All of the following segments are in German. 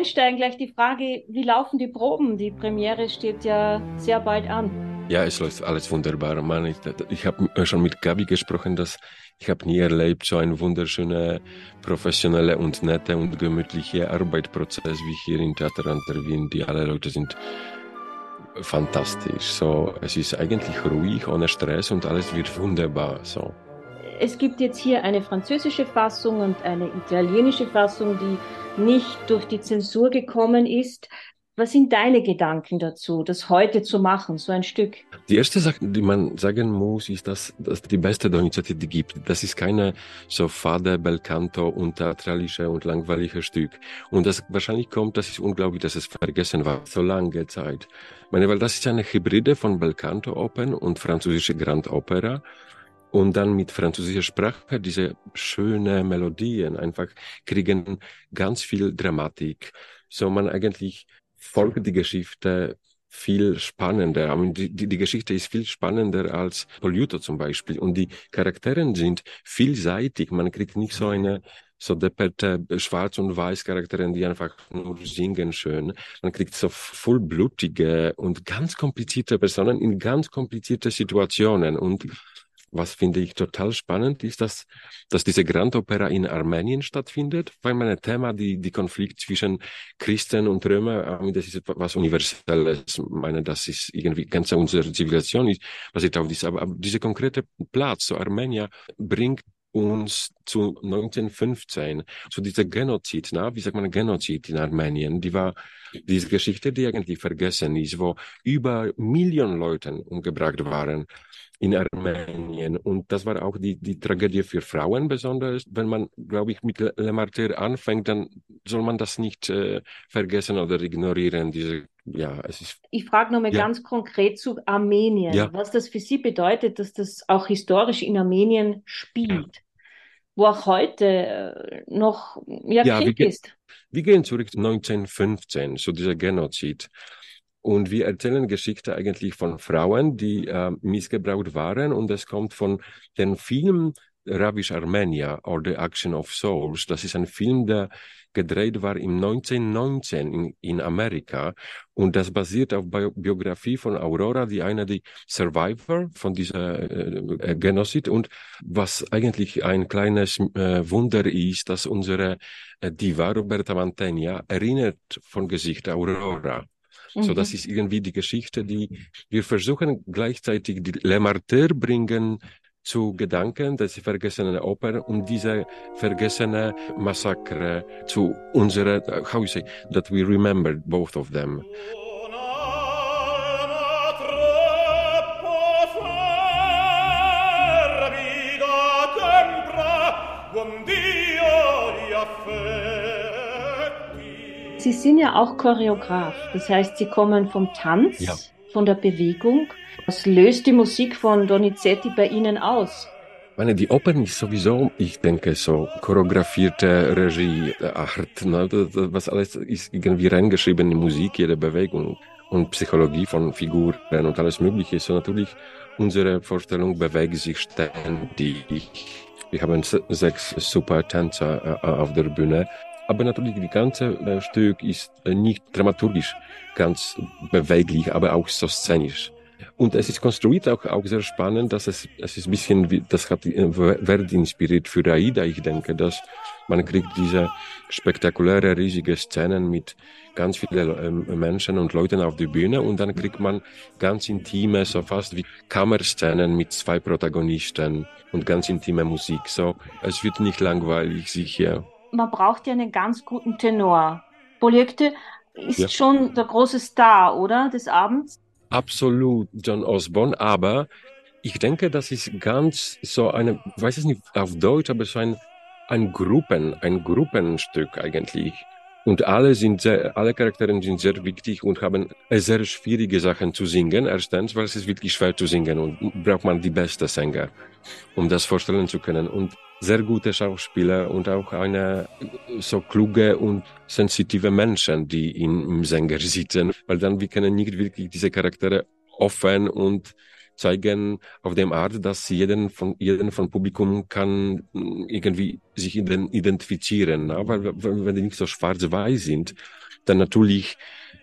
einsteigen, gleich die Frage, wie laufen die Proben? Die Premiere steht ja sehr bald an. Ja, es läuft alles wunderbar. Man, ich, ich habe schon mit Gabi gesprochen, dass ich habe nie erlebt so ein wunderschöner, professionelle und nette und gemütliche Arbeitsprozess wie hier in Theater an der Wien. Die alle Leute sind fantastisch. So, es ist eigentlich ruhig, ohne Stress und alles wird wunderbar. So. Es gibt jetzt hier eine französische Fassung und eine italienische Fassung, die nicht durch die Zensur gekommen ist. Was sind deine Gedanken dazu, das heute zu machen, so ein Stück? Die erste Sache, die man sagen muss, ist, dass das die beste Donizetti die gibt. Das ist keine so fade, belcanto und theatralische und langweilige Stück. Und das wahrscheinlich kommt, das ist unglaublich, dass es vergessen war, so lange Zeit. Ich meine, weil das ist eine Hybride von belcanto Open und französische Grand Opera und dann mit französischer Sprache diese schöne Melodien einfach kriegen ganz viel Dramatik. So man eigentlich folgt die Geschichte viel spannender. Die, die, die Geschichte ist viel spannender als Polluto zum Beispiel. Und die Charakteren sind vielseitig. Man kriegt nicht so eine so depperte Schwarz- und Weiß-Charaktere, die einfach nur singen schön. Man kriegt so vollblutige und ganz komplizierte Personen in ganz komplizierte Situationen. Und was finde ich total spannend ist, dass, dass diese Grand Opera in Armenien stattfindet, weil mein Thema, die, die Konflikt zwischen Christen und Römer, das ist etwas Universelles. Ich meine, das ist irgendwie ganz unsere Zivilisation ist basiert auf diesem, aber, aber dieser konkrete Platz, so Armenier, bringt uns zu 1915, zu dieser Genozid, na, wie sagt man Genozid in Armenien, die war diese Geschichte, die eigentlich vergessen ist, wo über Millionen Leute umgebracht waren in Armenien. Und das war auch die, die Tragödie für Frauen besonders. Wenn man, glaube ich, mit Le Martyr anfängt, dann soll man das nicht äh, vergessen oder ignorieren. Diese, ja, es ist, ich frage nochmal ja. ganz konkret zu Armenien, ja. was das für Sie bedeutet, dass das auch historisch in Armenien spielt. Ja. Wo auch heute äh, noch ja, Krieg wir ist. Wir gehen zurück 1915, so dieser Genozid. Und wir erzählen Geschichte eigentlich von Frauen, die äh, missgebraucht waren. Und es kommt von dem Film Ravish Armenia or The Action of Souls. Das ist ein Film, der gedreht war im 1919 in, in Amerika. Und das basiert auf Bi Biografie von Aurora, die eine die Survivor von dieser äh, Genozid. Und was eigentlich ein kleines äh, Wunder ist, dass unsere äh, Diva Roberta Mantegna erinnert von Gesicht Aurora. Mhm. So, das ist irgendwie die Geschichte, die wir versuchen gleichzeitig die Le Martyr bringen zu Gedanken des vergessenen Oper und diese vergessene Massacre zu unserer, how you say, that we remember both of them. Sie sind ja auch Choreograf. Das heißt, Sie kommen vom Tanz, ja. Von der Bewegung. Was löst die Musik von Donizetti bei Ihnen aus? Meine, die Opern ist sowieso, ich denke, so choreografierte Regieart. Ne? Was alles ist irgendwie reingeschrieben in Musik, jede Bewegung und Psychologie von Figuren und alles Mögliche. So natürlich, unsere Vorstellung bewegt sich ständig. Wir haben sechs super Tänzer äh, auf der Bühne aber natürlich, die ganze äh, Stück ist äh, nicht dramaturgisch ganz beweglich, aber auch so szenisch. Und es ist konstruiert auch, auch sehr spannend, dass es, es ist ein bisschen, wie, das hat äh, Verdi inspiriert für Aida. Ich denke, dass man kriegt diese spektakuläre, riesige Szenen mit ganz vielen ähm, Menschen und Leuten auf der Bühne und dann kriegt man ganz intime, so fast wie Kammerszenen mit zwei Protagonisten und ganz intime Musik. So, es wird nicht langweilig, sicher man braucht ja einen ganz guten Tenor. Projekte ist ja. schon der große Star, oder, des Abends? Absolut, John Osborne, aber ich denke, das ist ganz so eine, weiß es nicht auf Deutsch, aber so ein, ein Gruppen, ein Gruppenstück eigentlich. Und alle sind sehr, alle Charaktere sind sehr wichtig und haben sehr schwierige Sachen zu singen. Erstens, weil es ist wirklich schwer zu singen und braucht man die beste Sänger, um das vorstellen zu können. Und sehr gute Schauspieler und auch eine so kluge und sensitive Menschen, die in, im Sänger sitzen, weil dann wir können nicht wirklich diese Charaktere offen und zeigen auf dem Art, dass jeden von, jeden von Publikum kann mm, irgendwie sich identifizieren. Aber wenn die nicht so schwarz-weiß sind, dann natürlich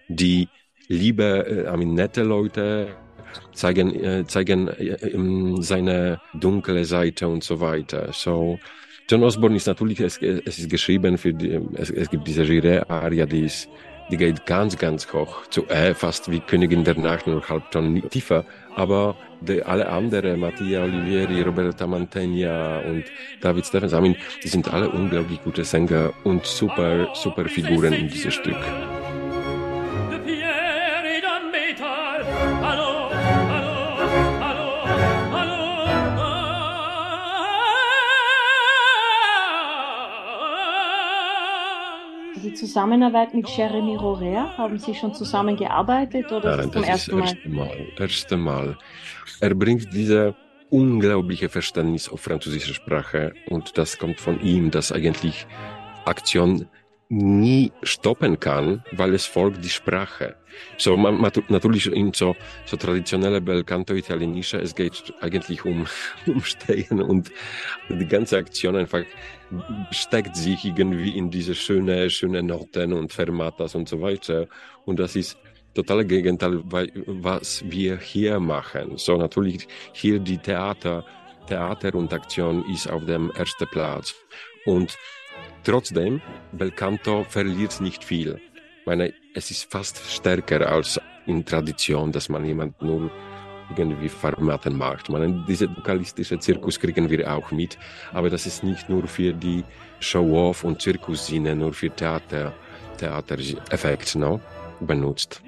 die liebe, äh, nette Leute zeigen, äh, zeigen äh, seine dunkle Seite und so weiter. So, John Osborne ist natürlich, es, es ist geschrieben für die, es, es gibt diese Gire-Aria, die ist, die geht ganz, ganz hoch, zu äh, fast wie Königin der Nacht, nur halb Ton tiefer. Aber die, alle anderen, Mattia Olivieri, Roberta Mantegna und David Stevens, I mean, die sind alle unglaublich gute Sänger und super, super Figuren in diesem Stück. Zusammenarbeit mit Jeremy Rorer? Haben Sie schon zusammengearbeitet oder Nein, zum das ersten ist erste Mal? Erste Mal. Er bringt diese unglaubliche Verständnis auf französische Sprache und das kommt von ihm, dass eigentlich Aktion nie stoppen kann, weil es folgt die Sprache. So, man, man, natürlich in so, so traditionelle Belcanto Italienische, es geht eigentlich um, um Stehen und die ganze Aktion einfach steckt sich irgendwie in diese schöne, schöne Noten und Fermatas und so weiter. Und das ist total Gegenteil, was wir hier machen. So, natürlich hier die Theater, Theater und Aktion ist auf dem ersten Platz. Und Trotzdem, Belcanto verliert nicht viel. Ich meine, es ist fast stärker als in Tradition, dass man jemand nur irgendwie Formaten macht. Man, diese vokalistische Zirkus kriegen wir auch mit, aber das ist nicht nur für die Show-off und Zirkussinne, nur für Theater, Theatereffekt, no? benutzt.